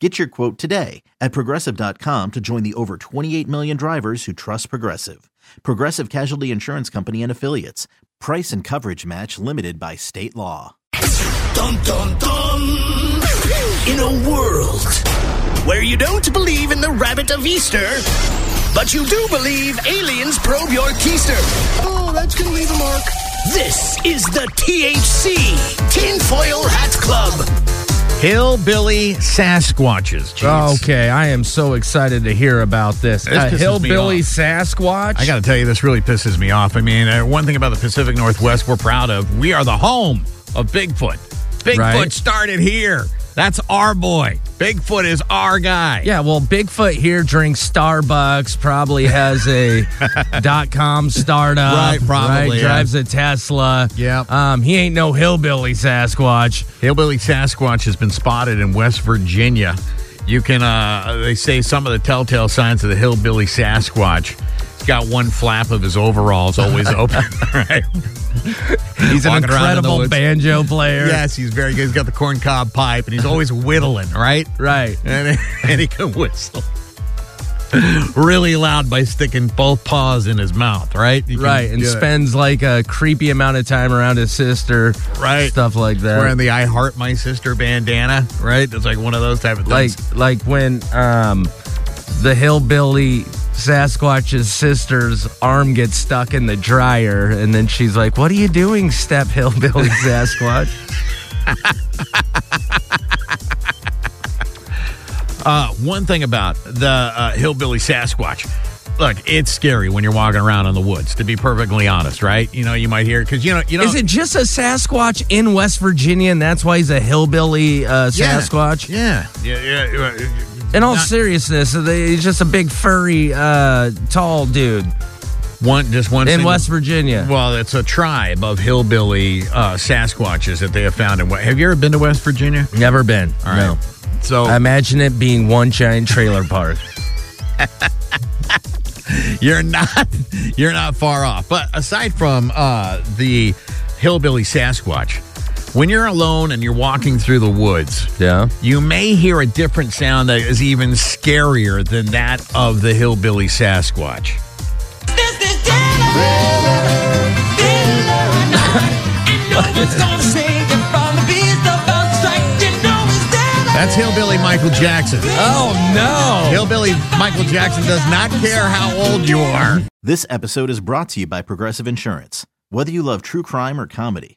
Get your quote today at progressive.com to join the over 28 million drivers who trust Progressive. Progressive Casualty Insurance Company and Affiliates. Price and coverage match limited by state law. Dun dun dun! In a world where you don't believe in the rabbit of Easter, but you do believe aliens probe your keister. Oh, that's gonna leave a mark. This is the THC Tinfoil Hat Club. Hillbilly Sasquatches. Jeez. Okay, I am so excited to hear about this. This me hillbilly. Sasquatch. I got to tell you, this really pisses me off. I mean, uh, one thing about the Pacific Northwest we're proud of, we are the home of Bigfoot. Bigfoot Right. started here. That's our boy. Bigfoot is our guy. yeah, well, Bigfoot here drinks Starbucks, probably has a dot com startup. Right, probably, right? yeah. Drives a Tesla. Yep. Um, he ain't no hillbilly Sasquatch. Hillbilly Sasquatch has been spotted in West Virginia. You can, uh, they say some of the telltale signs of the hillbilly Sasquatch. Got one flap of his overalls always open. right? He's an Walking around in the incredible woods. banjo player. Yes, he's very good. He's got the corncob pipe and he's always whittling, right? Right. And, and he can whistle really loud by sticking both paws in his mouth, right? You can Right, and do it. spends like a creepy amount of time around his sister, Right. Stuff like that. wearing the I Heart My Sister bandana, right? It's like one of those type of things. like like when um the hillbilly Sasquatch's sister's arm gets stuck in the dryer, and then she's like, "What are you doing, step hillbilly Sasquatch?" Uh, one thing about the uh, hillbilly Sasquatch. Look, it's scary when you're walking around in the woods. To be perfectly honest, right? You know, you might hear because you know, you know, Is it just a Sasquatch in West Virginia, and that's why he's a hillbilly uh. Sasquatch? Yeah, yeah, yeah. yeah. In all Not- seriousness, he's just a big furry, uh, tall dude One, just one in single- West Virginia. Well, it's a tribe of hillbilly uh, Sasquatches that they have found in. Have you ever been to West Virginia? Never been. All right. No. So I imagine it being one giant trailer park. you're not you're not far off. But aside from uh, the hillbilly Sasquatch, when you're alone and you're walking through the woods, Yeah. you may hear a different sound that is even scarier than that of the hillbilly Sasquatch. That's hillbilly Michael Jackson. Oh no! Hillbilly Michael Jackson does not care how old you are. This episode is brought to you by Progressive Insurance. Whether you love true crime or comedy,